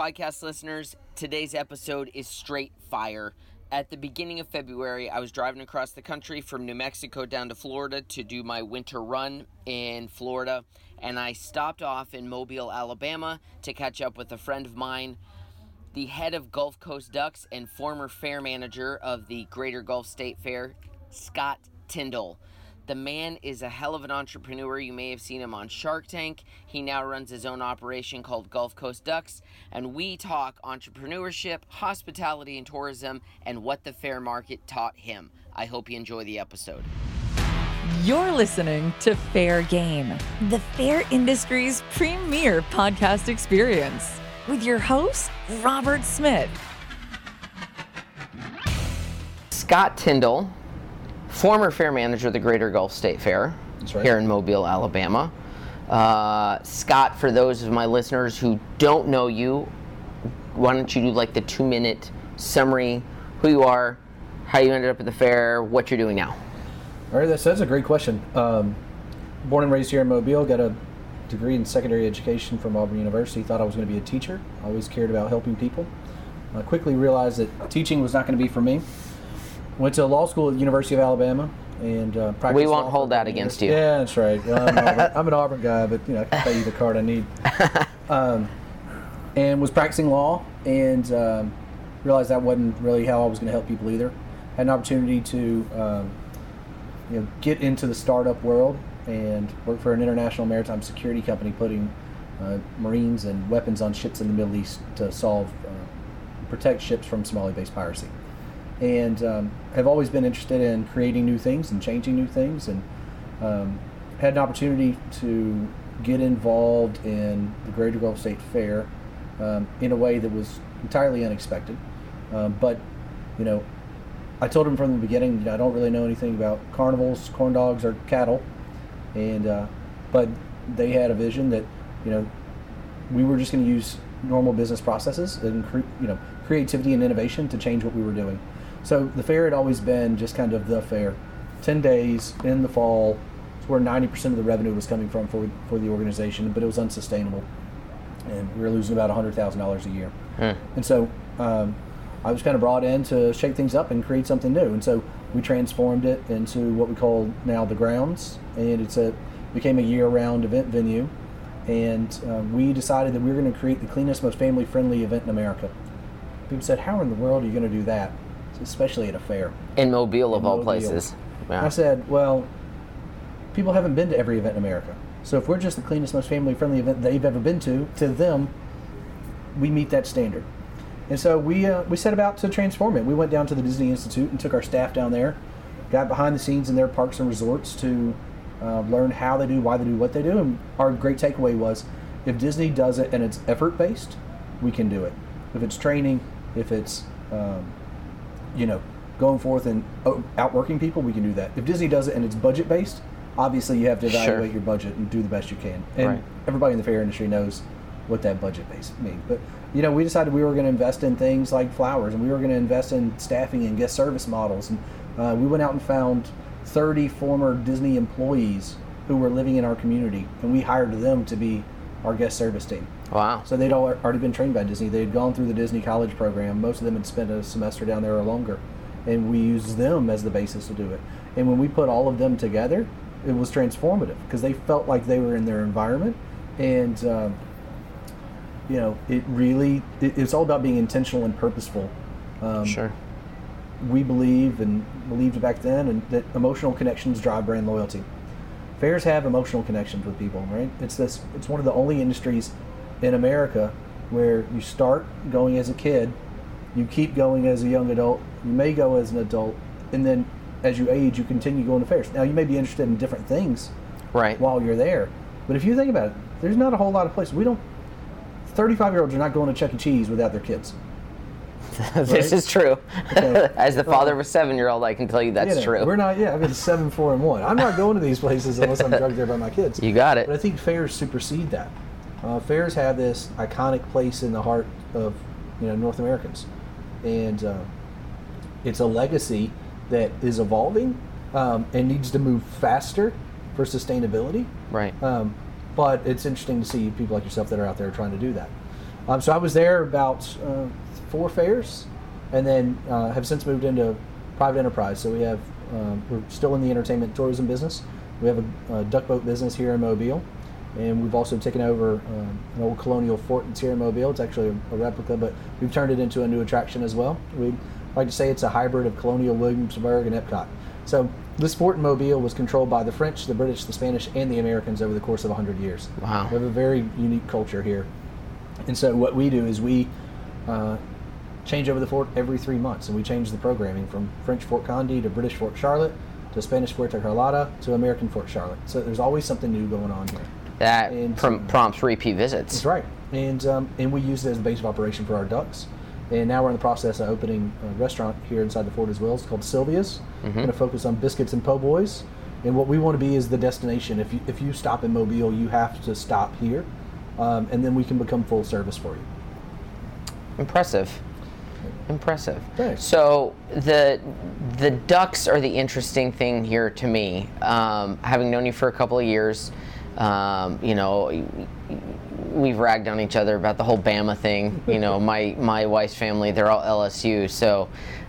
podcast listeners. Today's episode is straight fire. At the beginning of February, I was driving across the country from New Mexico down to Florida to do my winter run in Florida, and I stopped off in Mobile, Alabama to catch up with a friend of mine, the head of Gulf Coast Ducks and former fair manager of the Greater Gulf State Fair, Scott Tyndall. The man is a hell of an entrepreneur. You may have seen him on Shark Tank. He now runs his own operation called Gulf Coast Ducks. And we talk entrepreneurship, hospitality, and tourism, and what the fair market taught him. I hope you enjoy the episode. You're listening to Fair Game, the fair industry's premier podcast experience, with your host, Robert Smith. Scott Tyndall former fair manager of the Greater Gulf State Fair right. here in Mobile, Alabama. Uh, Scott, for those of my listeners who don't know you, why don't you do like the two minute summary who you are, how you ended up at the fair, what you're doing now? All right, that's, that's a great question. Um, born and raised here in Mobile, got a degree in secondary education from Auburn University. Thought I was going to be a teacher. Always cared about helping people. I quickly realized that teaching was not going to be for me. Went to law school at the University of Alabama and uh, practiced. We won't hold that years. against you. Yeah, that's right. Well, I'm, an Auburn, I'm an Auburn guy, but you know I can pay you the card I need. Um, and was practicing law and um, realized that wasn't really how I was going to help people either. Had an opportunity to um, you know get into the startup world and work for an international maritime security company putting uh, marines and weapons on ships in the Middle East to solve uh, protect ships from Somali-based piracy and um, have always been interested in creating new things and changing new things and um, had an opportunity to get involved in the Greater Gulf State Fair um, in a way that was entirely unexpected. Um, but, you know, I told him from the beginning, you know, I don't really know anything about carnivals, corn dogs, or cattle, and uh, but they had a vision that, you know, we were just going to use normal business processes and you know creativity and innovation to change what we were doing. So the fair had always been just kind of the fair, ten days in the fall. It's where ninety percent of the revenue was coming from for for the organization, but it was unsustainable, and we were losing about hundred thousand dollars a year. And so um, I was kind of brought in to shake things up and create something new. And so we transformed it into what we call now the grounds, and it's a became a year-round event venue. And um, we decided that we were going to create the cleanest, most family-friendly event in America. People said, "How in the world are you going to do that?" Especially at a fair. In Mobile, of In all Mobile. places. Yeah. I said, well, people haven't been to every event in America. So if we're just the cleanest, most family friendly event they've ever been to, to them, we meet that standard. And so we, uh, we set about to transform it. We went down to the Disney Institute and took our staff down there, got behind the scenes in their parks and resorts to uh, learn how they do, why they do what they do. And our great takeaway was if Disney does it and it's effort based, we can do it. If it's training, if it's um, you know, going forth and outworking people, we can do that. If Disney does it and it's budget based, obviously you have to Sure. evaluate your budget and do the best you can. And Right. everybody in the fair industry knows what that budget base means. But you know, we decided we were going to invest in things like flowers, and we were going to invest in staffing and guest service models. And uh, we went out and found 30 former Disney employees who were living in our community, and we hired them to be our guest service team. Wow. So they'd al- already been trained by Disney. They had gone through the Disney college program. Most of them had spent a semester down there or longer. And we used them as the basis to do it. And when we put all of them together, it was transformative because they felt like they were in their environment. And, um, you know, it really, it, it's all about being intentional and purposeful. Um, Sure. we believe and believed back then and that emotional connections drive brand loyalty. Fairs have emotional connections with people, right? It's this it's one of the only industries in America where you start going as a kid, you keep going as a young adult, you may go as an adult, and then as you age you continue going to fairs. Now you may be interested in different things Right. while you're there. But if you think about it, there's not a whole lot of places. We don't 35 year olds are not going to Chuck E. Cheese without their kids. this right? is true. Okay. As the father of a seven year old, I can tell you that's You know, true. We're not. Yeah, I've got a seven, four, and one. I'm not going to these places unless I'm drugged there by my kids. You got it. But I think fairs supersede that. Uh, fairs have this iconic place in the heart of you know North Americans, and uh, it's a legacy that is evolving um, and needs to move faster for sustainability. Right. Um, but it's interesting to see people like yourself that are out there trying to do that. Um, so I was there about uh, four fairs, and then uh, have since moved into private enterprise. So we have um, we're still in the entertainment tourism business. We have a, a duck boat business here in Mobile, and we've also taken over um, an old colonial fort that's here in Mobile. It's actually a, a replica, but we've turned it into a new attraction as well. We like to say it's a hybrid of Colonial Williamsburg and Epcot. So this fort in Mobile was controlled by the French, the British, the Spanish, and the Americans over the course of 100 years. Wow. We have a very unique culture here. And so what we do is we uh, change over the fort every three months, and we change the programming from French Fort Conde to British Fort Charlotte to Spanish Puerto Carlotta to American Fort Charlotte. So there's always something new going on here. That And- prom- prompts repeat visits. That's right. And um, and we use it as the base of operation for our ducks. And now we're in the process of opening a restaurant here inside the fort as well. It's called Sylvia's. We're going to focus on biscuits and po' boys. And what we want to be is the destination. If you, if you stop in Mobile, you have to stop here. Um, and then we can become full service for you. Impressive. Impressive. Thanks. So the the ducks are the interesting thing here to me. Um, having known you for a couple of years, um, you know, we've ragged on each other about the whole Bama thing. You know, my my wife's family, they're all LSU. So,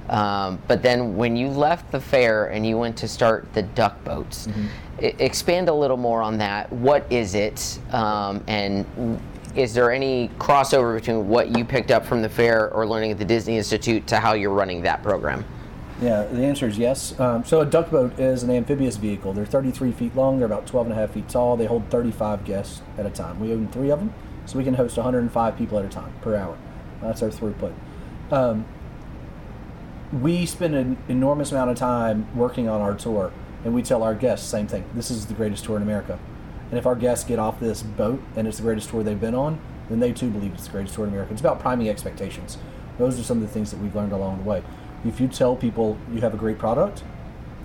um, but then when you left the fair and you went to start the duck boats, e- expand a little more on that. What is it? Um, and is there any crossover between what you picked up from the fair or learning at the Disney Institute to how you're running that program? Yeah, the answer is yes. Um, so a duck boat is an amphibious vehicle. They're 33 feet long. They're about 12 and a half feet tall. They hold 35 guests at a time. We own three of them, so we can host 105 people at a time per hour. That's our throughput. Um, we spend an enormous amount of time working on our tour, and we tell our guests same thing. This is the greatest tour in America. And if our guests get off this boat and it's the greatest tour they've been on, then they too believe it's the greatest tour in America. It's about priming expectations. Those are some of the things that we've learned along the way. If you tell people you have a great product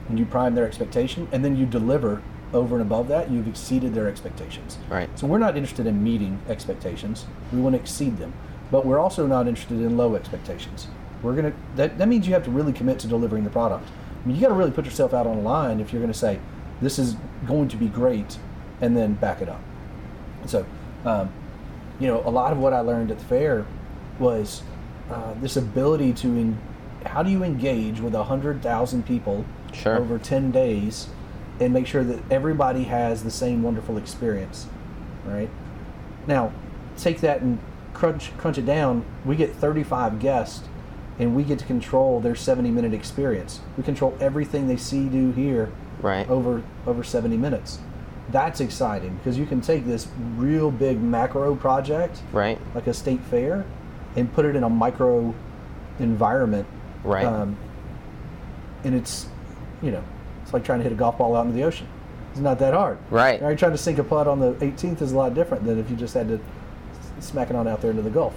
and you prime their expectation and then you deliver over and above that, you've exceeded their expectations. Right. So we're not interested in meeting expectations. We want to exceed them. But we're also not interested in low expectations. We're gonna that, that means you have to really commit to delivering the product. I mean you gotta really put yourself out on the line if you're gonna say, This is going to be great and then back it up. So um, you know, a lot of what I learned at the fair was uh, this ability to en- how do you engage with a hundred thousand people Sure. over ten days and make sure that everybody has the same wonderful experience, right? Now, take that and crunch crunch it down. We get 35 guests, and we get to control their 70 minute experience. We control everything they see, do, hear, Right. over over 70 minutes. That's exciting because you can take this real big macro project, Right. like a state fair, and put it in a micro environment. Right. Um, and it's, you know, it's like trying to hit a golf ball out into the ocean. It's not that hard. Right. Right, trying to sink a putt on the 18th is a lot different than if you just had to smack it on out there into the Gulf.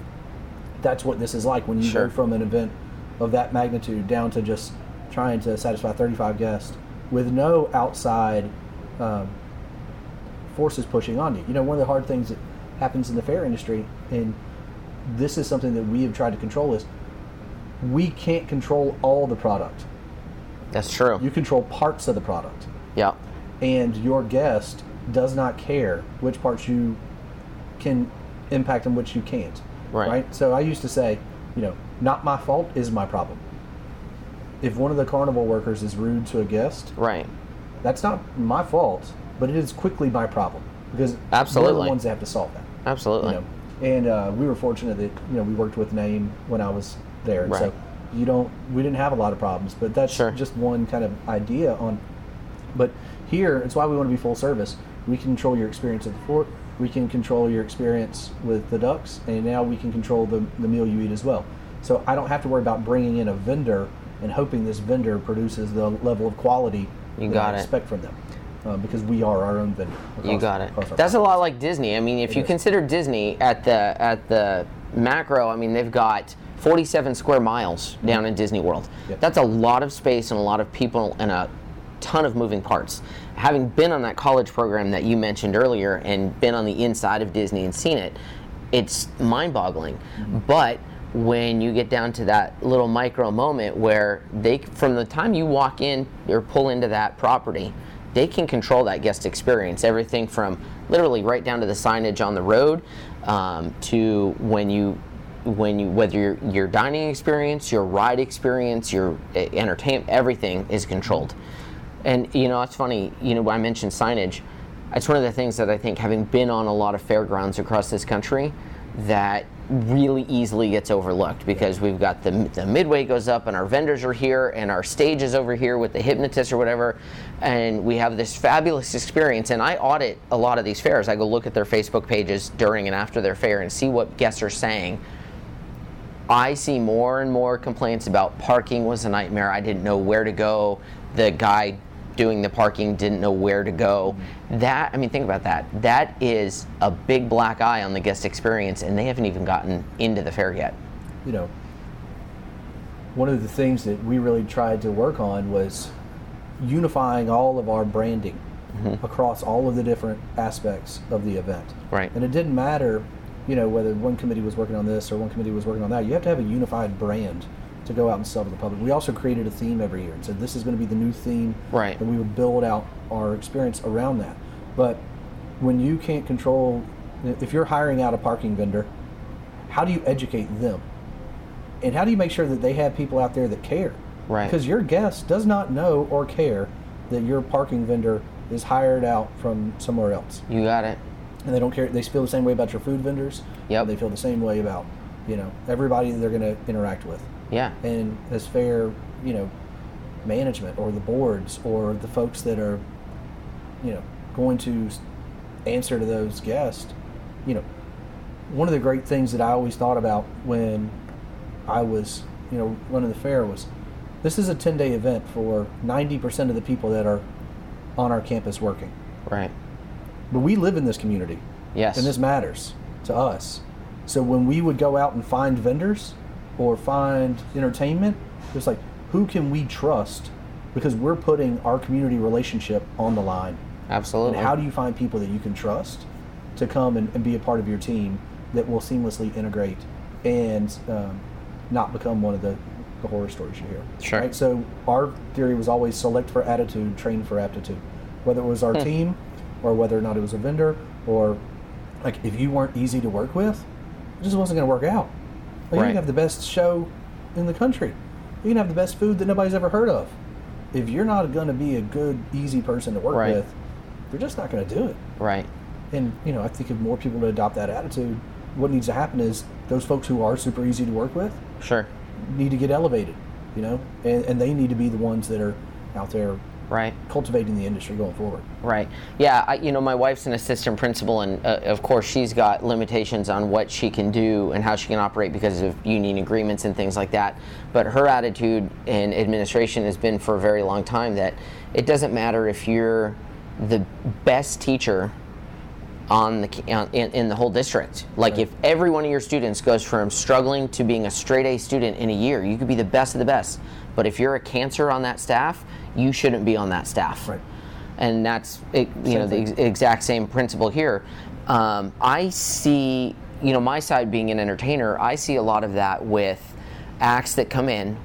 That's what this is like when you Sure. go from an event of that magnitude down to just trying to satisfy 35 guests with no outside um, forces pushing on you. You know, one of the hard things that happens in the fair industry, and this is something that we have tried to control, is we can't control all the product. That's true. You control parts of the product yeah. and your guest does not care which parts you can impact and which you can't. Right. So I used to say, you know, not my fault is my problem. If one of the carnival workers is rude to a guest, Right. that's not my fault, but it is quickly my problem because we're Absolutely. the ones that have to solve that. Absolutely. You know, and uh, we were fortunate that you know we worked with Name when I was there, and so you don't we didn't have a lot of problems. But that's Sure. just one kind of idea on. But here, it's why we want to be full service. We can control your experience at the fort. We can control your experience with the ducks, and now we can control the, the meal you eat as well. So I don't have to worry about bringing in a vendor and hoping this vendor produces the level of quality You got I it. expect from them, uh, because we are our own vendor. You got it. across That's a lot like Disney. I mean, if It you is. consider Disney at the at the macro, I mean, they've got 47 square miles down in Disney World. Yep. That's a lot of space and a lot of people and a ton of moving parts. Having been on that college program that you mentioned earlier and been on the inside of Disney and seen it, it's mind-boggling. But when you get down to that little micro moment where they from the time you walk in or pull into that property they can control that guest experience everything from literally right down to the signage on the road um, to when you when you whether your your dining experience, your ride experience, your uh, entertainment, everything is controlled. And you know, it's funny. You know, I mentioned signage. It's one of the things that I think, having been on a lot of fairgrounds across this country, that really easily gets overlooked because we've got the, the midway goes up and our vendors are here and our stage is over here with the hypnotist or whatever and we have this fabulous experience and i audit a lot of these fairs i go look at their facebook pages during and after their fair and see what guests are saying i see more and more complaints about parking was a nightmare i didn't know where to go the guy doing the parking didn't know where to go. That, I mean, think about that. That is a big black eye on the guest experience, and they haven't even gotten into the fair yet. You know, one of the things that we really tried to work on was unifying all of our branding mm-hmm. across all of the different aspects of the event. Right. And it didn't matter, you know, whether one committee was working on this or one committee was working on that. You have to have a unified brand to go out and sell to the public. We also created a theme every year and said this is going to be the new theme, right? And we would build out our experience around that. But when you can't control, if you're hiring out a parking vendor, how do you educate them? And how do you make sure that they have people out there that care? Right. Because your guest does not know or care that your parking vendor is hired out from somewhere else. You got it. And they don't care. They feel the same way about your food vendors. Yeah. They feel the same way about, you know, everybody that they're going to interact with. Yeah. And as fair, you know, management or the boards or the folks that are, you know, going to answer to those guests, you know, one of the great things that I always thought about when I was, you know, running the fair was this is a 10 day event for 90% of the people that are on our campus working. Right. But we live in this community. Yes. And this matters to us. So when we would go out and find vendors, or find entertainment, it's like who can we trust because we're putting our community relationship on the line. Absolutely. And how do you find people that you can trust to come and, and be a part of your team that will seamlessly integrate and um, not become one of the, the horror stories you hear? Sure. Right? So our theory was always select for attitude, train for aptitude. Whether it was our hmm. team or whether or not it was a vendor or like if you weren't easy to work with, it just wasn't going to work out. Like, right. You can have the best show in the country. You can have the best food that nobody's ever heard of. If you're not going to be a good, easy person to work right. with, you're just not going to do it. Right. And you know, I think if more people would adopt that attitude, what needs to happen is those folks who are super easy to work with, sure, need to get elevated. You know, and, and they need to be the ones that are out there right cultivating the industry going forward right yeah I, you know my wife's an assistant principal and uh, of course she's got limitations on what she can do and how she can operate because of union agreements and things like that but her attitude in administration has been for a very long time that it doesn't matter if you're the best teacher on the in, in the whole district. Like right. if every one of your students goes from struggling to being a straight A student in a year, you could be the best of the best. But if you're a cancer on that staff, you shouldn't be on that staff. Right. And that's it, you same know thing. the ex- exact same principle here. Um, I see, you know, my side being an entertainer, I see a lot of that with acts that come in.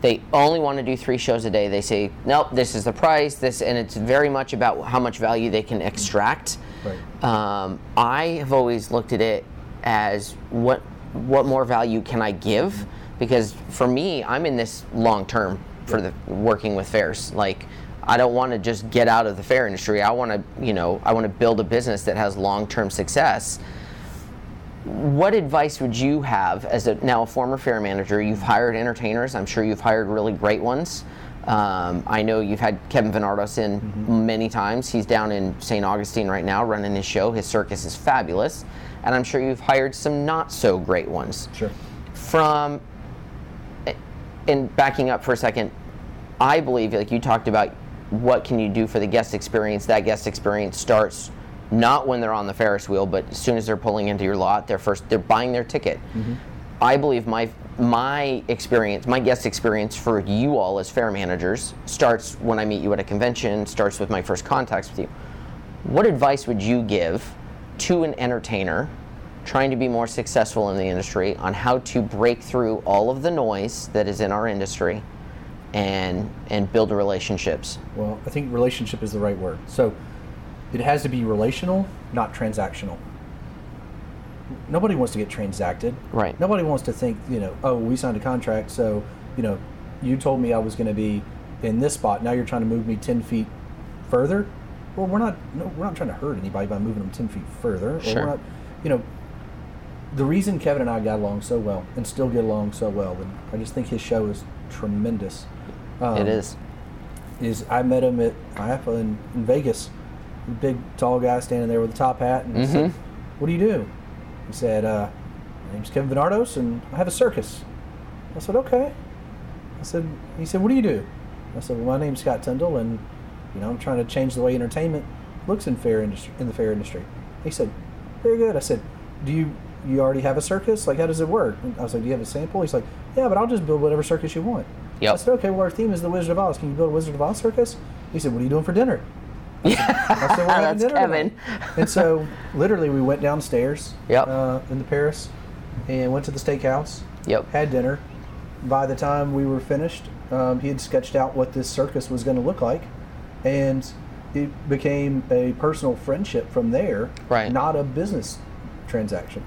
They only want to do three shows a day. They say, nope, this is the price. This, and it's very much about how much value they can extract. Right. Um, I have always looked at it as what what more value can I give? Because for me, I'm in this long term for the working with fairs. Like I don't want to just get out of the fair industry. I want to, you know, I want to build a business that has long-term success. What advice would you have as a now a former fair manager? You've hired entertainers. I'm sure you've hired really great ones. Um, I know you've had Kevin Venardos in mm-hmm. many times. He's down in St. Augustine right now running his show. His circus is fabulous. And I'm sure you've hired some not so great ones. Sure. From and backing up for a second, I believe, like you talked about, what can you do for the guest experience? That guest experience starts not when they're on the Ferris wheel, but as soon as they're pulling into your lot, they're first they're buying their ticket. Mm-hmm. I believe my my experience, my guest experience for you all as fair managers starts when I meet you at a convention, starts with my first contacts with you. What advice would you give to an entertainer trying to be more successful in the industry on how to break through all of the noise that is in our industry and and build relationships. Well, I think relationship is the right word. So it has to be relational, not transactional. nobody wants to get transacted. Right. Nobody wants to think, you know, oh, we signed a contract, so, you know, you told me I was going to be in this spot. Now you're trying to move me 10 feet further. Well, we're not, no, we're not trying to hurt anybody by moving them 10 feet further. Or Sure. we're not, you know, the reason Kevin and I got along so well and still get along so well, and I just think his show is tremendous. Um, it is. is I met him at IAFE in, in Vegas. Big tall guy standing there with a top hat, and he said, "What do you do?" He said, uh, "My name's Kevin Venardos, and I have a circus." I said, "Okay." I said, "He said, what do you do?" I said, "Well, my name's Scott Tyndall, and you know, I'm trying to change the way entertainment looks in fair industry in the fair industry." He said, "Very good." I said, "Do you you already have a circus? Like, how does it work?" And I was like, "Do you have a sample?" He's like, "Yeah, but I'll just build whatever circus you want." Yep. I said, "Okay, well, our theme is the Wizard of Oz. Can you build a Wizard of Oz circus?" He said, "What are you doing for dinner?" I said, "We're having That's dinner Kevin. and so, literally, we went downstairs Yep. uh, in the Paris and went to the steakhouse. Yep. Had dinner. By the time we were finished, um, he had sketched out what this circus was going to look like, and it became a personal friendship from there. Right. Not a business transaction.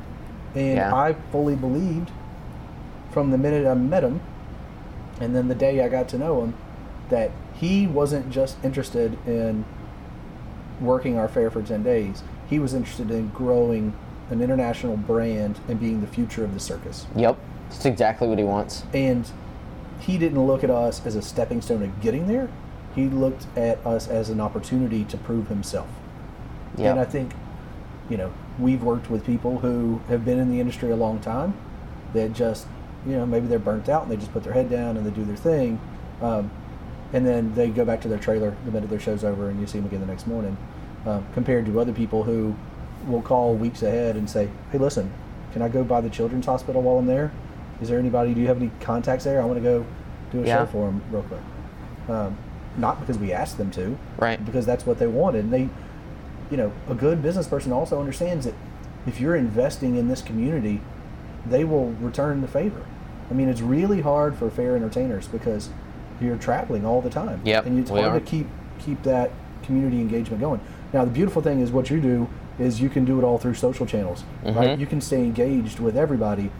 And Yeah. I fully believed from the minute I met him, and then the day I got to know him, that he wasn't just interested in working our fair for 10 days. He was interested in growing an international brand and being the future of the circus. Yep. That's exactly what he wants. And he didn't look at us as a stepping stone to getting there. He looked at us as an opportunity to prove himself. Yep. And I think, you know, we've worked with people who have been in the industry a long time that just, you know, maybe they're burnt out and they just put their head down and they do their thing. Um, and then they go back to their trailer the minute their show's over and you see them again the next morning. Um, compared to other people who will call weeks ahead and say, hey, listen, can I go by the children's hospital while I'm there? Is there anybody, do you have any contacts there? I want to go do a Yeah. show for them real quick. Um, not because we asked them to, Right. because that's what they wanted. And they, you know, a good business person also understands that if you're investing in this community, they will return the favor. I mean, it's really hard for fair entertainers because you're traveling all the time. Yep, and it's hard are. to keep keep that community engagement going. Now, the beautiful thing is what you do is you can do it all through social channels, Mm-hmm. right? You can stay engaged with everybody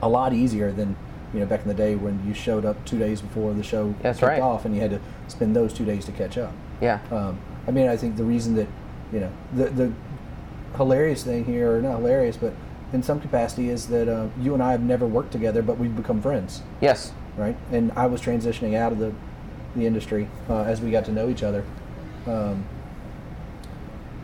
a lot easier than you know back in the day when you showed up two days before the show That's kicked right. off and you had to spend those two days to catch up. Yeah. Um, I mean, I think the reason that, you know, the, the hilarious thing here, or not hilarious, but in some capacity, is that uh, you and I have never worked together, but we've become friends, yes. right? And I was transitioning out of the, the industry uh, as we got to know each other. Um,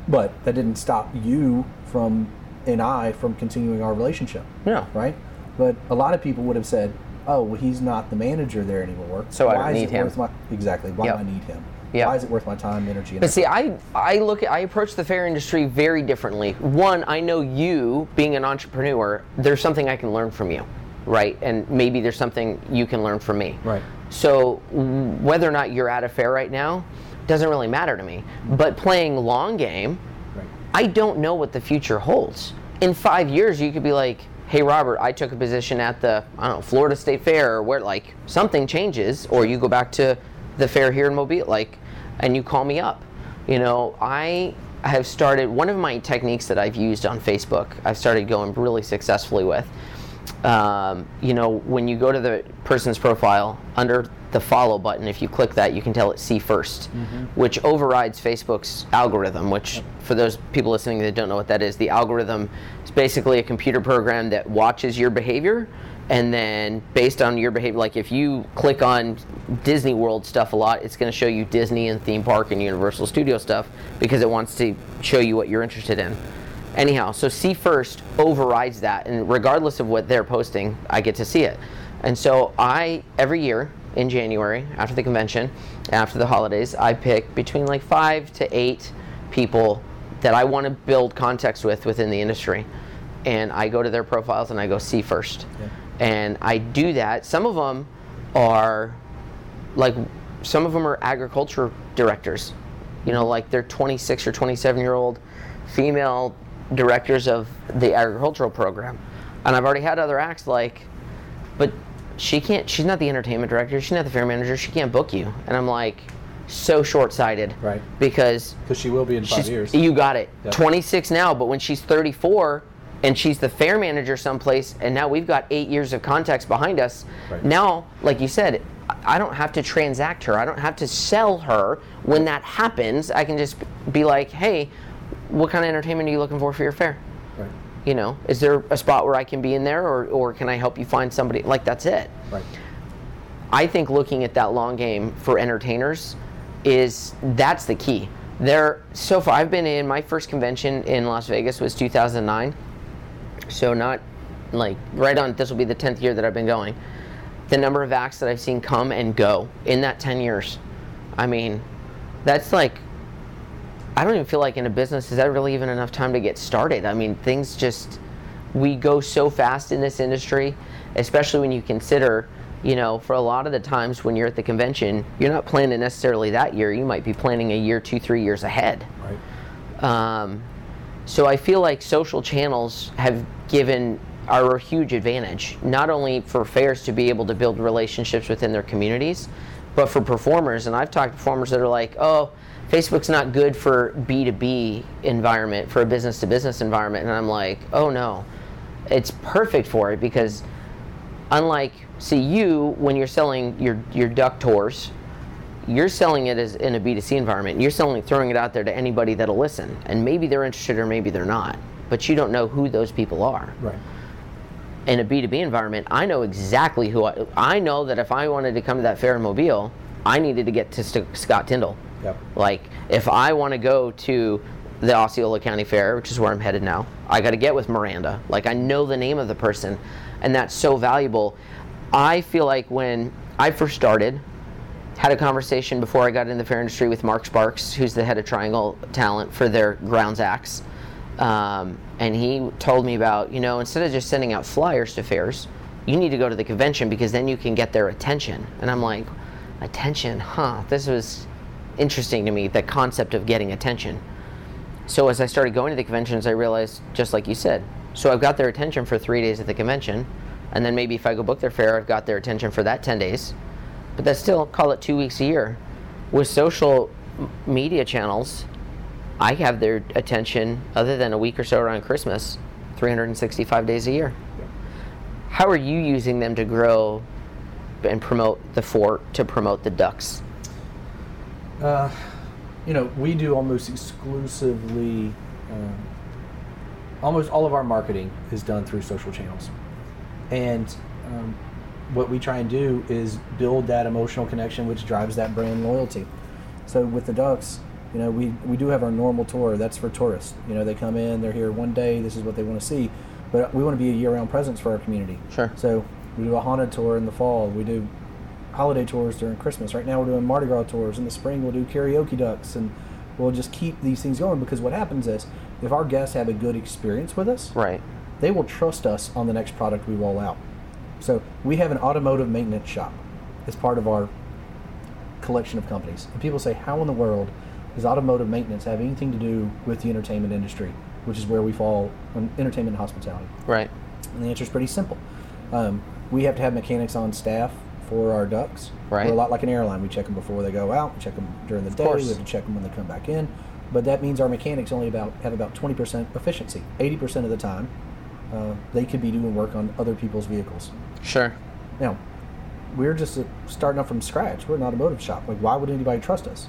but that didn't stop you from, and I, from continuing our relationship, Yeah. right? But a lot of people would have said, oh, well, he's not the manager there anymore. So I Why is need it him." My, exactly. Why Yep. do I need him? Yep. Why is it worth my time, energy, and But see, I I look at I approach the fair industry very differently. One, I know you being an entrepreneur, there's something I can learn from you, right? And maybe there's something you can learn from me. Right. So whether or not you're at a fair right now doesn't really matter to me. But playing long game, Right. I don't know what the future holds. In five years, you could be like, "Hey, Robert, I took a position at the I don't know Florida State Fair, or where like something changes, or you go back to the fair here in Mobile, like, and you call me up." You know, I have started one of my techniques that I've used on Facebook. I've started going really successfully with. Um, you know, when you go to the person's profile under the follow button, if you click that, you can tell it see 1st which overrides Facebook's algorithm. Which, for those people listening that don't know what that is, the algorithm is basically a computer program that watches your behavior. And then, based on your behavior, like if you click on Disney World stuff a lot, it's going to show you Disney and theme park and Universal Studio stuff because it wants to show you what you're interested in. Anyhow, so see first overrides that, and regardless of what they're posting, I get to see it. And so I every year in January after the convention, after the holidays, I pick between like five to eight people that I want to build context with within the industry, and I go to their profiles and I go see first, and I do that. Some of them are like some of them are agriculture directors you know like they're 26 or 27 year old female directors of the agricultural program and i've already had other acts like but she can't she's not the entertainment director she's not the fair manager she can't book you and i'm like so short-sighted Right. because Because she will be in five years. you got it Yep. 26 now but when she's 34 and she's the fair manager someplace, and now we've got eight years of context behind us. Right. Now, like you said, I don't have to transact her. I don't have to sell her. When that happens, I can just be like, hey, what kind of entertainment are you looking for for your fair? Right. You know, is there a spot where I can be in there, or, or can I help you find somebody? Like, that's it. Right. I think looking at that long game for entertainers is that's the key. There, so far, I've been in my first convention in Las Vegas was 2009. So not like right on. This will be the 10th year that I've been going. The number of acts that I've seen come and go in that 10 years, I mean, that's like. I don't even feel like in a business is that really even enough time to get started. I mean, things just we go so fast in this industry, especially when you consider, you know, for a lot of the times when you're at the convention, you're not planning necessarily that year. You might be planning a year, two, three years ahead. Right. Um, so I feel like social channels have given are a huge advantage, not only for fairs to be able to build relationships within their communities, but for performers. And I've talked to performers that are like, oh, Facebook's not good for B2B environment, for a business to business environment. And I'm like, oh no, it's perfect for it because unlike see you when you're selling your your duck tours you're selling it as in a b2c environment you're selling throwing it out there to anybody that'll listen and maybe they're interested or maybe they're not but you don't know who those people are Right. in a b2b environment i know exactly who i i know that if i wanted to come to that fair in mobile i needed to get to St- scott tyndall Yep. like if I want to go to the Osceola County Fair, which is where I'm headed now, I got to get with Miranda. Like I know the name of the person, and that's so valuable. I feel like when I first started, had a conversation before I got in the fair industry with Mark Sparks, who's the head of Triangle Talent for their grounds acts, um, and he told me about you know instead of just sending out flyers to fairs, you need to go to the convention because then you can get their attention. And I'm like, attention, huh? This was interesting to me, the concept of getting attention. So as I started going to the conventions, I realized, just like you said, so I've got their attention for three days at the convention, and then maybe if I go book their fair, I've got their attention for that 10 days. But that's still, call it two weeks a year. With social media channels, I have their attention, other than a week or so around Christmas, 365 days a year. How are you using them to grow and promote the fort, to promote the ducks? Uh, you know, we do almost exclusively, um, almost all of our marketing is done through social channels. And um, what we try and do is build that emotional connection, which drives that brand loyalty. So with the Ducks, you know, we, we do have our normal tour. That's for tourists. You know, they come in, they're here one day, this is what they want to see. But we want to be a year round presence for our community. Sure. So we do a haunted tour in the fall. We do holiday tours during Christmas. Right now we're doing Mardi Gras tours. In the spring we'll do karaoke ducks and we'll just keep these things going because what happens is if our guests have a good experience with us, Right. they will trust us on the next product we roll out. So we have an automotive maintenance shop as part of our collection of companies. And people say, how in the world does automotive maintenance have anything to do with the entertainment industry, which is where we fall on entertainment and hospitality? Right. And the answer is pretty simple. Um, we have to have mechanics on staff for our ducks. Right. We're a lot like an airline. We check them before they go out. We check them during the day. course. We have to check them when they come back in. But that means our mechanics only about have about 20% efficiency. 80% of the time, uh, they could be doing work on other people's vehicles. Sure. Now, we're just uh, starting up from scratch. We're an automotive shop. Like, why would anybody trust us?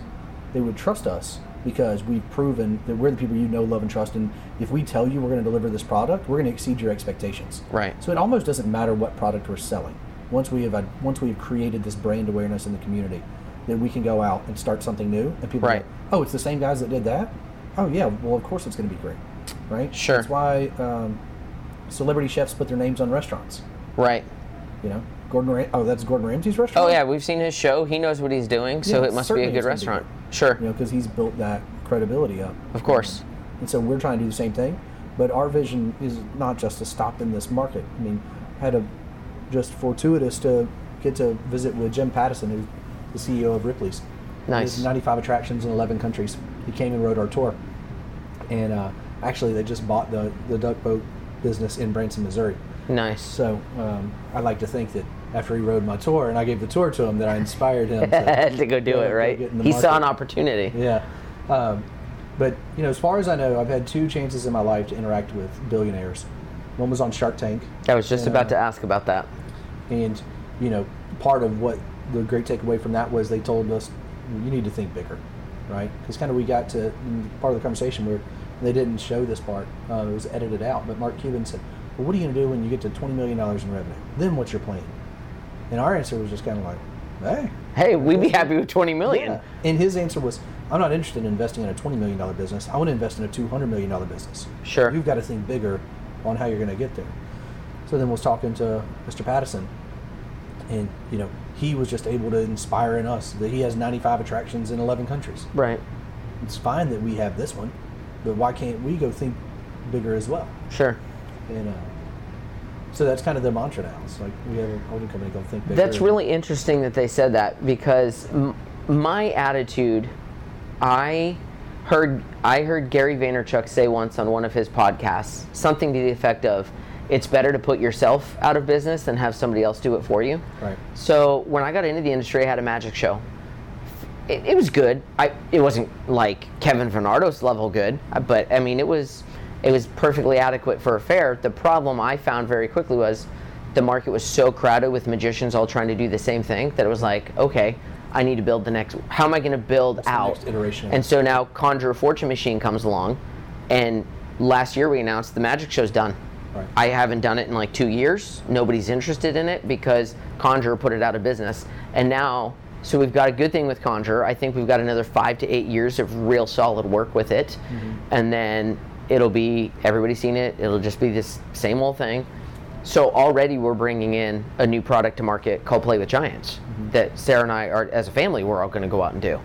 They would trust us because we've proven that we're the people you know, love, and trust. And if we tell you we're going to deliver this product, we're going to exceed your expectations. Right. So it almost doesn't matter what product we're selling. Once we have once we've created this brand awareness in the community, then we can go out and start something new, and people Right. go, oh, it's the same guys that did that. Oh yeah, well of course it's going to be great, right? Sure. That's why um, celebrity chefs put their names on restaurants. Right. You know, Gordon. Ram- oh, that's Gordon Ramsay's restaurant. Oh yeah, we've seen his show. He knows what he's doing, so Yeah, it must be a good be restaurant. Sure. You know, because he's built that credibility up. Of course. And so we're trying to do the same thing, but our vision is not just to stop in this market. I mean, had a just fortuitous to get to visit with Jim Pattison, who's the CEO of Ripley's. Nice. He has 95 attractions in 11 countries. He came and rode our tour, and uh, actually they just bought the the duck boat business in Branson, Missouri. Nice. So um, I like to think that after he rode my tour and I gave the tour to him, that I inspired him to, to go do Yeah, it, right? get in the He saw an opportunity. Yeah. Um, but, you know, as far as I know, I've had two chances in my life to interact with billionaires. one was on Shark Tank, I was just And, about uh, to ask about that. and you know, part of what the great takeaway from that was they told us you need to think bigger, right? Because kind of we got to part of the conversation where they didn't show this part; uh, it was edited out. But Mark Cuban said, "Well, what are you going to do when you get to twenty million dollars in revenue? Then what's your plan?" And our answer was just kind of like, "Hey, Hey, we'd be happy with 20 million. yeah. And his answer was, I'm not interested in investing in a $20 million business. I want to invest in a $200 million business. Sure. You've got to think bigger on how you're going to get there. So then we was talking to Mr. Pattison, and, you know, he was just able to inspire in us that he has 95 attractions in 11 countries. Right. It's fine that we have this one, but why can't we go think bigger as well? Sure. And uh, so that's kind of the mantra now. It's like we have a holding company called Think Bigger. That's really interesting that they said that because m- my attitude, I heard I heard Gary Vaynerchuk say once on one of his podcasts something to the effect of, "It's better to put yourself out of business than have somebody else do it for you." Right. So when I got into the industry, I had a magic show. It, it was good. I it wasn't like Kevin Venardos' level good, uh, but I mean it was it was perfectly adequate for a fair. The problem I found very quickly was the market was so crowded with magicians all trying to do the same thing that it was like, okay, I need to build the next. How am I going to build the out? iteration? And so now Conjure Fortune Machine comes along, and last year we announced the magic show's done. Right. I haven't done it in like two years. Nobody's interested in it because Conjure put it out of business. And now, so we've got a good thing with Conjure. I think we've got another five to eight years of real solid work with it. Mm-hmm. And then it'll be, everybody's seen it, it'll just be this same old thing. So already we're bringing in a new product to market called Play with Giants mm-hmm. that Sarah and I are, as a family, we're all going to go out and do.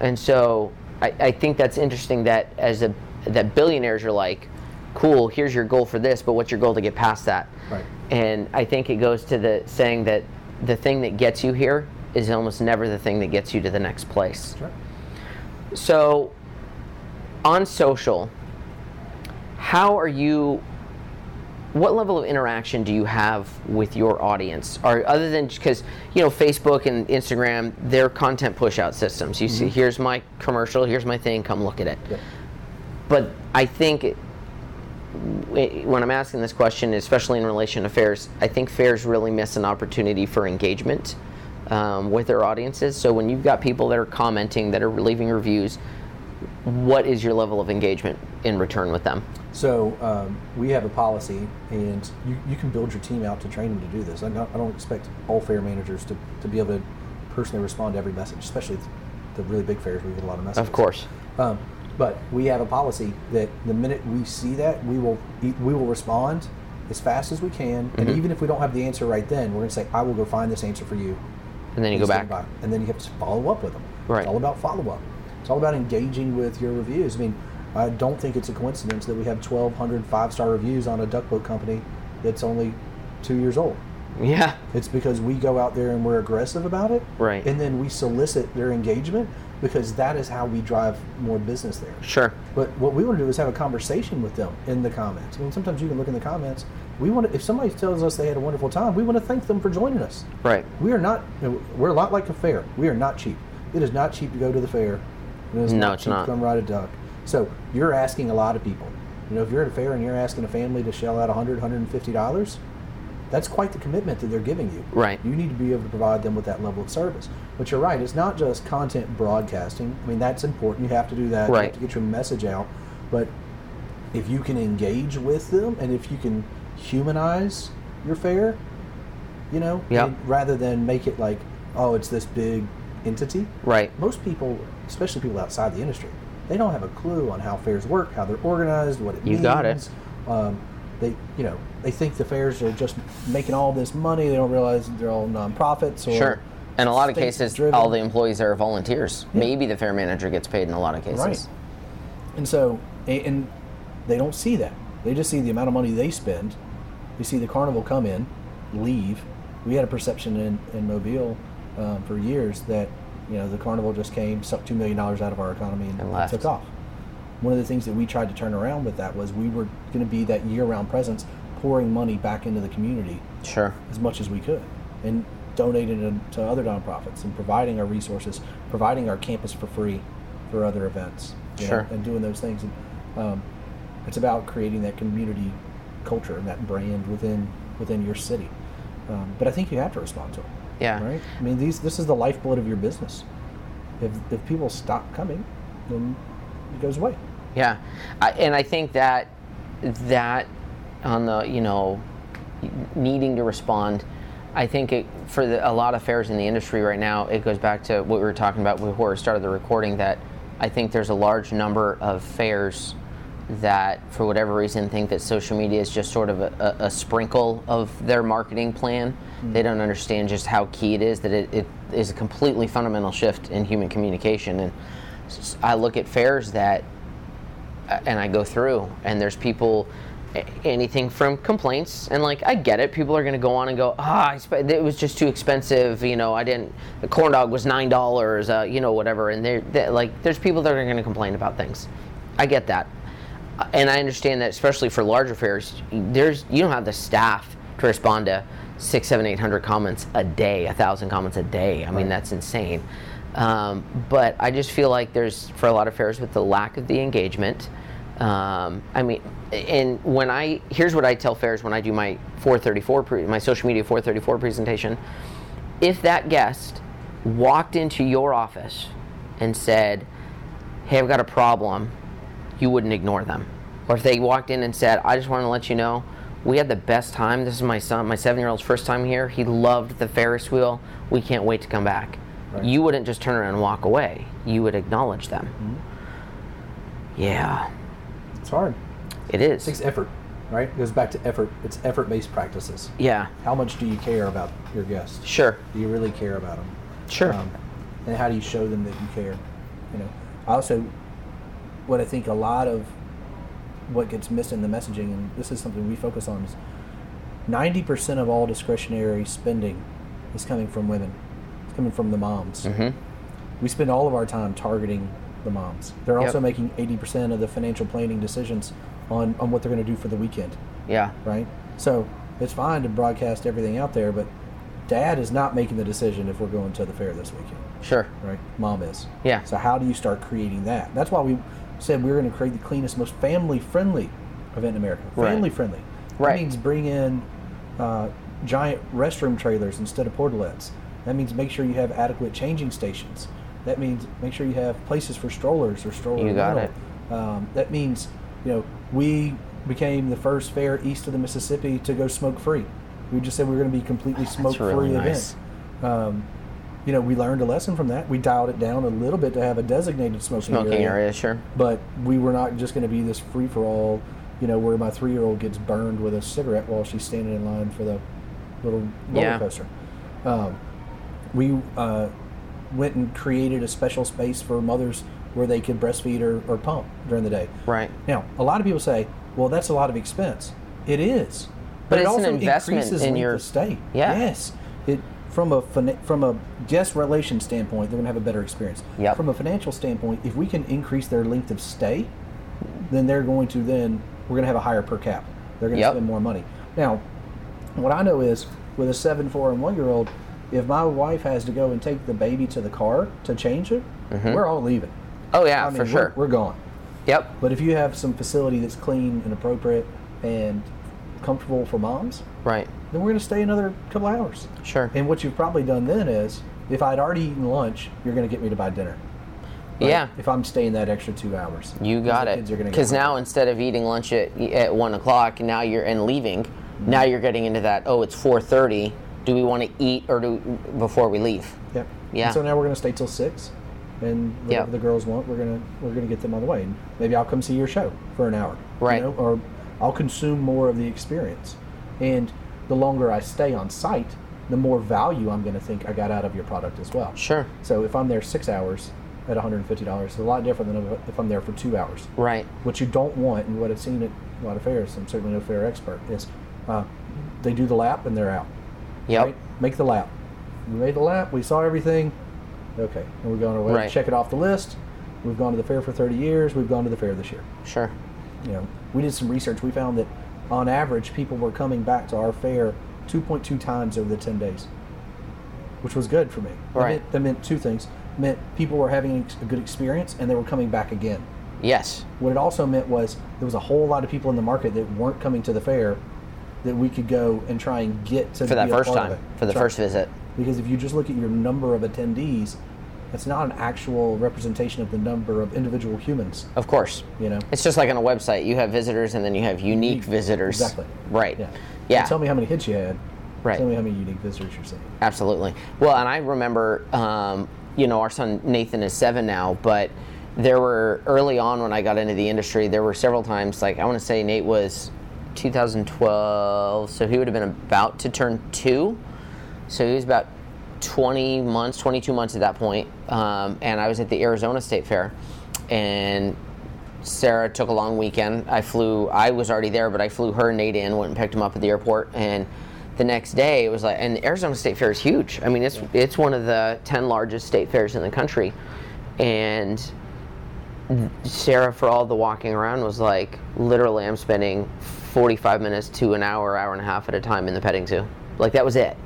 And so I, I think that's interesting that as a that billionaires are like, cool, here's your goal for this, but what's your goal to get past that? Right. And I think it goes to the saying that the thing that gets you here is almost never the thing that gets you to the next place. Sure. So, on social, how are you? What level of interaction do you have with your audience? Or other than because you know Facebook and Instagram, they're content push out systems. You see, mm-hmm. here's my commercial, here's my thing, come look at it. But I think when I'm asking this question, especially in relation to fairs, I think fairs really miss an opportunity for engagement um, with their audiences. So when you've got people that are commenting, that are leaving reviews, what is your level of engagement in return with them? So um, we have a policy, and you, you can build your team out to train them to do this. I don't, I don't expect all fair managers to, to be able to personally respond to every message, especially the really big fairs where we get a lot of messages. Of course. Um, but we have a policy that the minute we see that, we will we will respond as fast as we can, and even if we don't have the answer right then, we're going to say, "I will go find this answer for you." And then you go back. and then you have to follow up with them. Right. It's all about follow up. It's all about engaging with your reviews. I mean, I don't think it's a coincidence that we have 1,200 five star reviews on a duck boat company that's only two years old. Yeah. It's because we go out there and we're aggressive about it. Right. And then we solicit their engagement because that is how we drive more business there. Sure. But what we want to do is have a conversation with them in the comments. I mean, sometimes you can look in the comments. We want to, if somebody tells us they had a wonderful time, we want to thank them for joining us. Right. We are not. We're a lot like a fair. We are not cheap. It is not cheap to go to the fair. It is No, not it's cheap not. to come ride a duck. So you're asking a lot of people. You know, if you're at a fair and you're asking a family to shell out 100 150 dollars, that's quite the commitment that they're giving you. Right. You need to be able to provide them with that level of service. But you're right. It's not just content broadcasting. I mean, that's important. You have to do that. You Right. have to get your message out. But if you can engage with them and if you can humanize your fair, you know, Yeah. and rather than make it like, oh, it's this big entity. Right. Most people, especially people outside the industry, they don't have a clue on how fairs work, how they're organized, what it You means. got it. Um, they, you know, they think the fairs are just making all this money. They don't realize they're all nonprofits. Or Sure. In a lot of cases, driven. all the employees are volunteers. Maybe the fair manager gets paid in a lot of cases. Right. And so, and they don't see that. They just see the amount of money they spend. They see the carnival come in, leave. We had a perception in, in Mobile um, for years that, you know, the carnival just came, sucked $2 million out of our economy and, And took off. One of the things that we tried to turn around with that was we were going to be that year round presence, pouring money back into the community Sure. as much as we could and donating it to other nonprofits and providing our resources, providing our campus for free for other events, you know, and doing those things. And um, it's about creating that community culture and that brand within within your city. Um, but I think you have to respond to it. Yeah. Right. I mean, these this is the lifeblood of your business. If if people stop coming, then it goes away. Yeah, I, and I think that that on the you know needing to respond, I think it, for the, a lot of fairs in the industry right now, it goes back to what we were talking about before we started the recording. That I think there's a large number of fairs that, for whatever reason, think that social media is just sort of a, a, a sprinkle of their marketing plan. They don't understand just how key it is. That it, it is a completely fundamental shift in human communication. And I look at fairs that and I go through, and there's people, anything from complaints, and like I get it. People are going to go on and go, ah, sp- it was just too expensive. You know, I didn't. The corn dog was nine dollars. Uh, you know, whatever. And they're, they're like, there's people that are going to complain about things. I get that, Uh, and I understand that, especially for larger fairs, there's you don't have the staff to respond to six, seven, eight hundred comments a day, a thousand comments a day. I mean, that's insane. Um, but I just feel like there's for a lot of fairs with the lack of the engagement. Um, I mean, and when I here's what I tell fairs when I do my 434 pre, my social media 434 presentation. If that guest walked into your office and said, "Hey, I've got a problem," you wouldn't ignore them. Or if they walked in and said, "I just want to let you know." We had the best time. This is my son, my seven-year-old's first time here. He loved the Ferris wheel. We can't wait to come back. Right. You wouldn't just turn around and walk away. You would acknowledge them. Yeah, It's hard. It is. It takes effort, right? It goes back to effort. It's effort-based practices. Yeah, How much do you care about your guests? sure, Do you really care about them? sure. Um, and how do you show them that you care? You know, I also, what I think a lot of what gets missed in the messaging, and this is something we focus on, is ninety percent of all discretionary spending is coming from women. It's coming from the moms. Mhm. We spend all of our time targeting the moms. They're Yep. also making eighty percent of the financial planning decisions on on what they're going to do for the weekend yeah, right? So it's fine to broadcast everything out there, but dad is not making the decision if we're going to the fair this weekend, sure. right? Mom is. Yeah. So how do you start creating that? That's why we said we are going to create the cleanest, most family-friendly event in America. Right. Family-friendly. Right. That means bring in uh, giant restroom trailers instead of portalettes. That means make sure you have adequate changing stations. That means make sure you have places for strollers or stroller You got rental. Um, that means, you know, we became the first fair east of the Mississippi to go smoke free. We just said we were going to be completely smoke free really event. nice. Um, you know, we learned a lesson from that. We dialed it down a little bit to have a designated smoking, Smoking area, sure. but we were not just going to be this free for all. You know, where my three year old gets burned with a cigarette while she's standing in line for the little roller Yeah. coaster. Um, we uh, went and created a special space for mothers where they could breastfeed or, or pump during the day. Right. Now, a lot of people say, "Well, that's a lot of expense." It is, But it it's an also investment increases in your- stay. Yeah. Yes. From a from a guest relation standpoint, they're going to have a better experience. Yep. From a financial standpoint, if we can increase their length of stay, then they're going to then we're going to have a higher per cap. They're going to Yep. spend more money. Now, what I know is with a seven, four, and one year old, if my wife has to go and take the baby to the car to change it, mm-hmm. we're all leaving. Oh yeah, I mean, for we're- sure. we're gone. Yep. But if you have some facility that's clean and appropriate and comfortable for moms, Right. then we're going to stay another couple hours. Sure. And what you've probably done then is, if I'd already eaten lunch, you're going to get me to buy dinner. right? Yeah. If I'm staying that extra two hours. You got it. kids are gonna get Because now instead of eating lunch at, at one o'clock, now you're and leaving. Mm-hmm. Now you're getting into that. Oh, it's four thirty. Do we want to eat or do before we leave? Yep. Yeah. And so now we're going to stay till six, and whatever Yep. the girls want, we're gonna we're gonna get them on the way. And maybe I'll come see your show for an hour. you Right. know, or I'll consume more of the experience. And the longer I stay on site, the more value I'm going to think I got out of your product as well. Sure. So if I'm there six hours at $150, it's a lot different than if I'm there for two hours. Right. What you don't want, and what I've seen at a lot of fairs, I'm certainly no fair expert, is uh, they do the lap and they're out. Yep. Right? Make the lap. We made the lap. We saw everything. Okay, and we're going to Right. check it off the list. We've gone to the fair for 30 years. We've gone to the fair this year. Sure. You know, we did some research. We found that on average, people were coming back to our fair 2.2 times over the 10 days, which was good for me. That Right. meant, that meant two things. It meant people were having a good experience and they were coming back again. Yes. What it also meant was there was a whole lot of people in the market that weren't coming to the fair that we could go and try and get to For that first time, for the first visit. Because if you just look at your number of attendees, it's not an actual representation of the number of individual humans. Of course. You know. It's just like on a website. You have visitors and then you have unique Unique. visitors. Exactly. Right. Yeah. Yeah. So tell me how many hits you had. Right. Tell me how many unique visitors you're seeing. Absolutely. Well, and I remember, um, you know, our son Nathan is seven now, but there were early on when I got into the industry, there were several times, like I want to say Nate was 2012, so he would have been about to turn two. So he was about 20 months, 22 months at that point. Um, and I was at the Arizona State Fair, and Sarah took a long weekend. I flew. I was already there, but I flew her and Nate in, went and picked him up at the airport, and the next day it was like. And the Arizona State Fair is huge. I mean, it's it's one of the ten largest state fairs in the country, and Sarah, for all the walking around, was like, literally, I'm spending 45 minutes to an hour, hour and a half at a time in the petting zoo. Like that was it.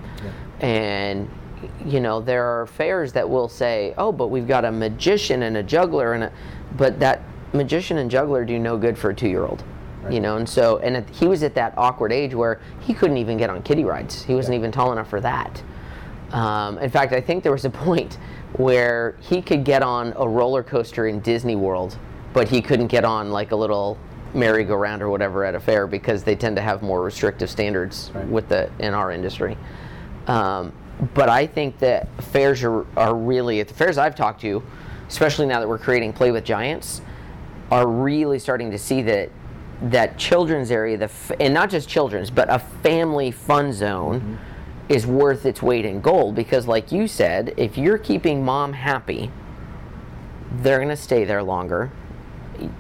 And you know, there are fairs that will say, "Oh, but we've got a magician and a juggler," and a, but that magician and juggler do no good for a two-year-old. You know, and so, and it, he was at that awkward age where he couldn't even get on kiddie rides. He wasn't even tall enough for that. Um, in fact, I think there was a point where he could get on a roller coaster in Disney World, but he couldn't get on like a little merry-go-round or whatever at a fair because they tend to have more restrictive standards Right. with the in our industry. Um, but I think that fairs are, are really at the fairs I've talked to, especially now that we're creating Play with Giants, are really starting to see that that children's area, the f- and not just children's, but a family fun zone, is worth its weight in gold because, like you said, if you're keeping mom happy, they're going to stay there longer,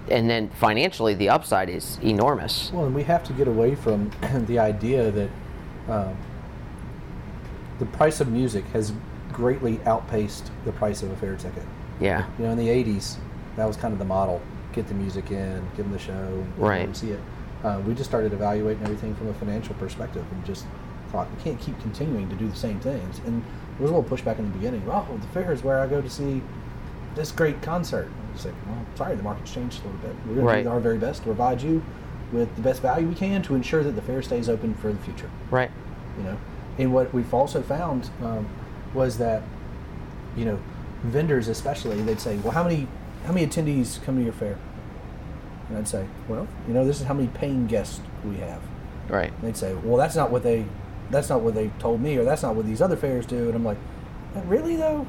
and then financially, the upside is enormous. Well, and we have to get away from the idea that um, the price of music has greatly outpaced the price of a fair ticket. Yeah, You know, in the '80s, that was kind of the model: get the music in, give them the show, Right. see it. Uh, we just started evaluating everything from a financial perspective, and just thought we can't keep continuing to do the same things. And there was a little pushback in the beginning. Oh, the fair is where I go to see this great concert. It's like, well, sorry, the market's changed a little bit. We're going Right. to do our very best to provide you with the best value we can to ensure that the fair stays open for the future right. you know and what we've also found um, was that you know vendors especially they'd say well how many how many attendees come to your fair? And i'd say well you know this is how many paying guests we have. Right. and they'd say well that's not what they that's not what they told me or that's not what these other fairs do. And i'm like really though.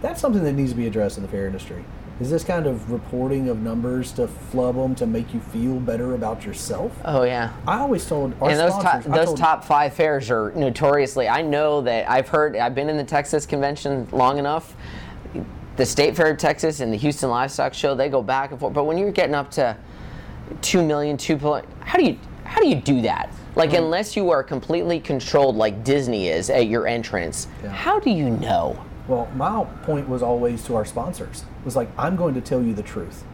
That's something that needs to be addressed in the fair industry is this kind of reporting of numbers to flub them to make you feel better about yourself Oh yeah. i always told our and those top sponsors I those told- top five fairs are notoriously. I know that I've heard. I've been in the Texas convention long enough. The State Fair of Texas and the Houston Livestock Show they go back and forth. But when you're getting up to two million, two point, how do you how do you do that? Like unless you are completely controlled like Disney is at your entrance, Yeah. how do you know? Well, my point was always to our sponsors It was like, I'm going to tell you the truth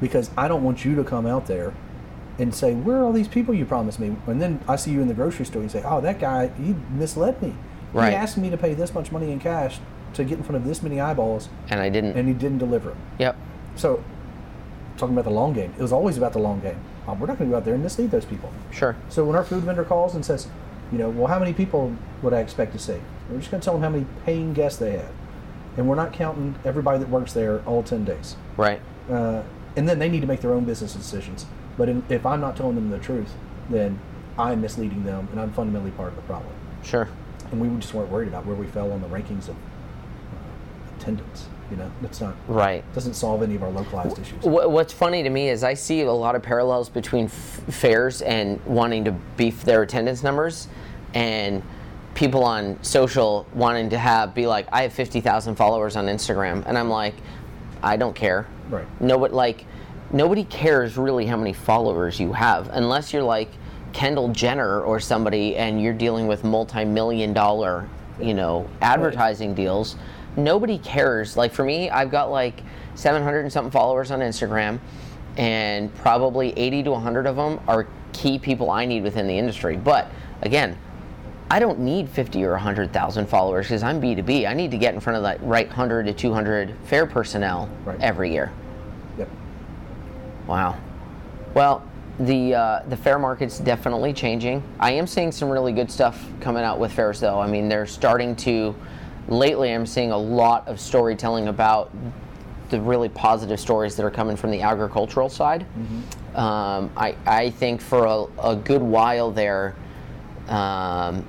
because I don't want you to come out there and say, Where are all these people you promised me? And then I see you in the grocery store and say, Oh, that guy, he misled me. Right. He asked me to pay this much money in cash to get in front of this many eyeballs And I didn't. and he didn't deliver it. yep. So, talking about the long game, it was always about the long game. Uh, we're not going to go out there and mislead those people. Sure. So when our food vendor calls and says, you know, well, how many people would I expect to see? We're just going to tell them how many paying guests they have, and we're not counting everybody that works there all ten days. Right. Uh, and then they need to make their own business decisions. But in, if I'm not telling them the truth, then I'm misleading them, and I'm fundamentally part of the problem. Sure. And we just weren't worried about where we fell on the rankings of uh, attendance. You know, that's not Right. doesn't solve any of our localized issues. Wha- What's funny to me is I see a lot of parallels between f- fairs and wanting to beef their attendance numbers, and people on social wanting to have be like, I have fifty thousand followers on Instagram, and I'm like, I don't care. Right. Nobody like, nobody cares really how many followers you have, unless you're like Kendall Jenner or somebody, and you're dealing with multi-million dollar, you know, advertising deals. Nobody cares. Like for me, I've got like 700 and something followers on Instagram, and probably 80 to 100 of them are key people I need within the industry. But again, I don't need 50 or 100,000 followers because I'm B2B. I need to get in front of that right 100 to 200 fair personnel Right. every year. Yep. Wow. Well, the uh, the fair market's definitely changing. I am seeing some really good stuff coming out with fairs, though. I mean, they're starting to. Lately, I'm seeing a lot of storytelling about the really positive stories that are coming from the agricultural side. Um, I I think for a, a good while there. Um,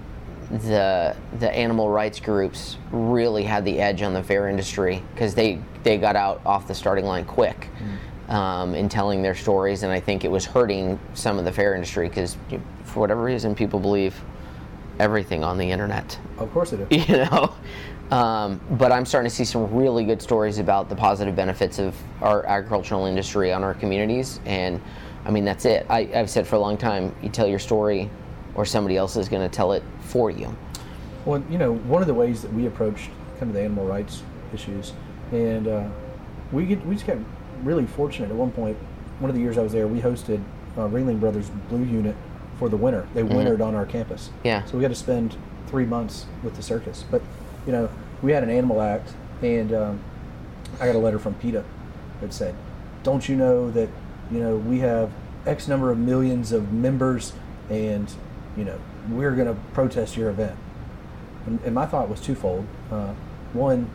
the the animal rights groups really had the edge on the fair industry because they they got out off the starting line quick um, in telling their stories, and I think it was hurting some of the fair industry because for whatever reason people believe everything on the internet Of course they do. you know. Um, but I'm starting to see some really good stories about the positive benefits of our agricultural industry on our communities, and I mean that's it. I, I've said for a long time, you tell your story, or somebody else is going to tell it for you. Well, you know, one of the ways that we approached kind of the animal rights issues, and uh, we get, we just got really fortunate. At one point, one of the years I was there, we hosted uh, Ringling Brothers Blue Unit for the winter. They wintered on our campus. Mm-hmm. Yeah. So we got to spend three months with the circus. But you know, we had an animal act, and um, I got a letter from PETA that said, "Don't you know that you know we have X number of millions of members, and you know we're going to protest your event." And, and my thought was twofold. Uh, one,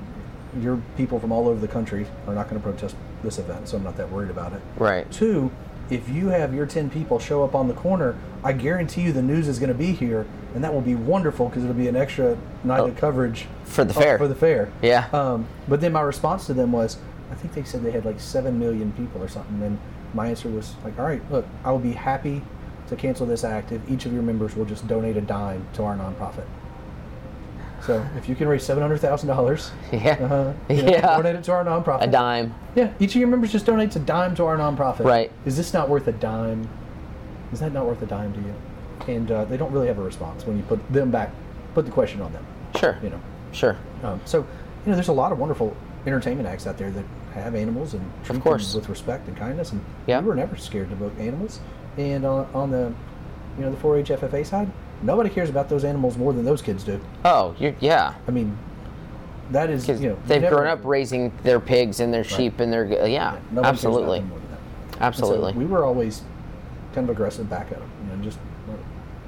your people from all over the country are not going to protest this event, so I'm not that worried about it. Right. Two, if you have your 10 people show up on the corner, I guarantee you the news is going to be here, and that will be wonderful because it'll be an extra night of coverage For the uh, fair. For the fair. Yeah. Um, but then my response to them was, I think they said they had like 7 million people or something. And my answer was like, all right, look, I will be happy to cancel this act if each of your members will just donate a dime to our nonprofit. So if you can raise $700,000, Yeah. uh, you know, Yeah. donate it to our nonprofit. A dime. Yeah, each of your members just donates a dime to our nonprofit. Right. Is this not worth a dime? Is that not worth a dime to you? And uh, they don't really have a response when you put them back, put the question on them. Sure. You know. Sure. Um, so, you know, there's a lot of wonderful entertainment acts out there that have animals and treat course. them with respect and kindness. And Yeah. we were never scared to book animals. And on, on the, you know, the 4-H FFA side, nobody cares about those animals more than those kids do. Oh, you're, yeah. I mean, that is you know, they've never- grown up raising their pigs and their sheep and their yeah, about absolutely, them more than that. And so absolutely. we were always kind of aggressive back at them, you know, just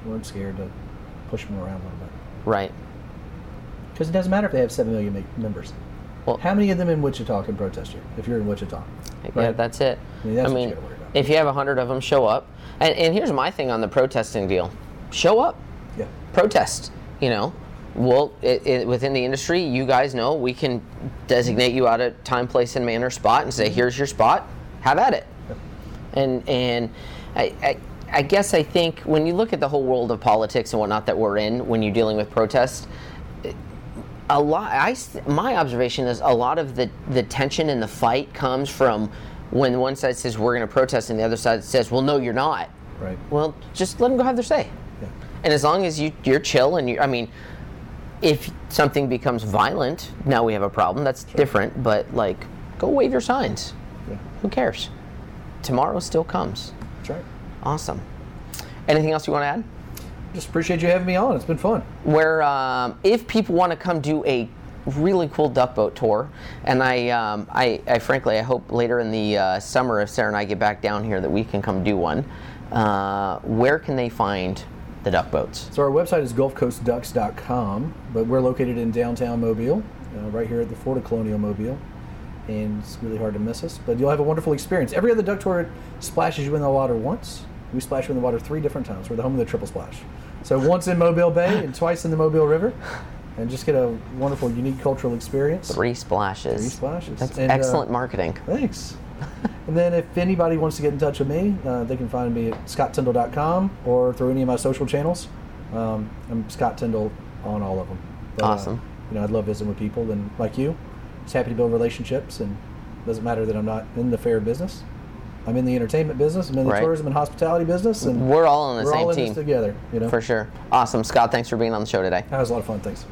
weren't, scared to push them around a little bit. right. Because it doesn't matter if they have seven million members. Well- How many of them in Wichita can protest you if you're in Wichita? Yeah, that's it. I mean, that's I what you mean, about. if you have a hundred of them show up, and, and here's my thing on the protesting deal: show up, Yeah. protest. You know, well, it, it, within the industry, you guys know we can designate you out at time, place, and manner spot, and say, "Here's your spot. Have at it." And and I, I I guess I think when you look at the whole world of politics and whatnot that we're in, when you're dealing with protests, a lot I my observation is a lot of the the tension and the fight comes from when one side says we're going to protest and the other side says well no you're not Right. well just let them go have their say Yeah. and as long as you you're chill and you I mean if something becomes violent now we have a problem that's different but like go wave your signs Yeah. who cares tomorrow still comes That's right. awesome anything else you want to add Just appreciate you having me on. It's been fun. where um, if people want to come do a really cool duck boat tour, and I, um, I, I frankly, I hope later in the uh, summer, if Sarah and I get back down here, that we can come do one. Uh, where can they find the duck boats? So our website is GulfCoastDucks.com, but we're located in downtown Mobile, uh, right here at the Fort of Colonial Mobile, and it's really hard to miss us. But you'll have a wonderful experience. Every other duck tour splashes you in the water once. We splash you in the water three different times. We're the home of the triple splash. So once in Mobile Bay and twice in the Mobile River, and just get a wonderful, unique cultural experience. Three splashes. Three splashes. That's And, uh, excellent marketing. Thanks. And then if anybody wants to get in touch with me, uh, they can find me at scotttyndall.com or through any of my social channels. Um, I'm Scott Tyndall on all of them. But, uh, Awesome. you know, I'd love visiting with people and like you, just happy to build relationships and it doesn't matter that I'm not in the fair business. I'm in the entertainment business. I'm in the Right. tourism and hospitality business, and We're all on the we're same all in team. this together. You know, For sure. Awesome. Scott, thanks for being on the show today. that was a lot of fun. Thanks.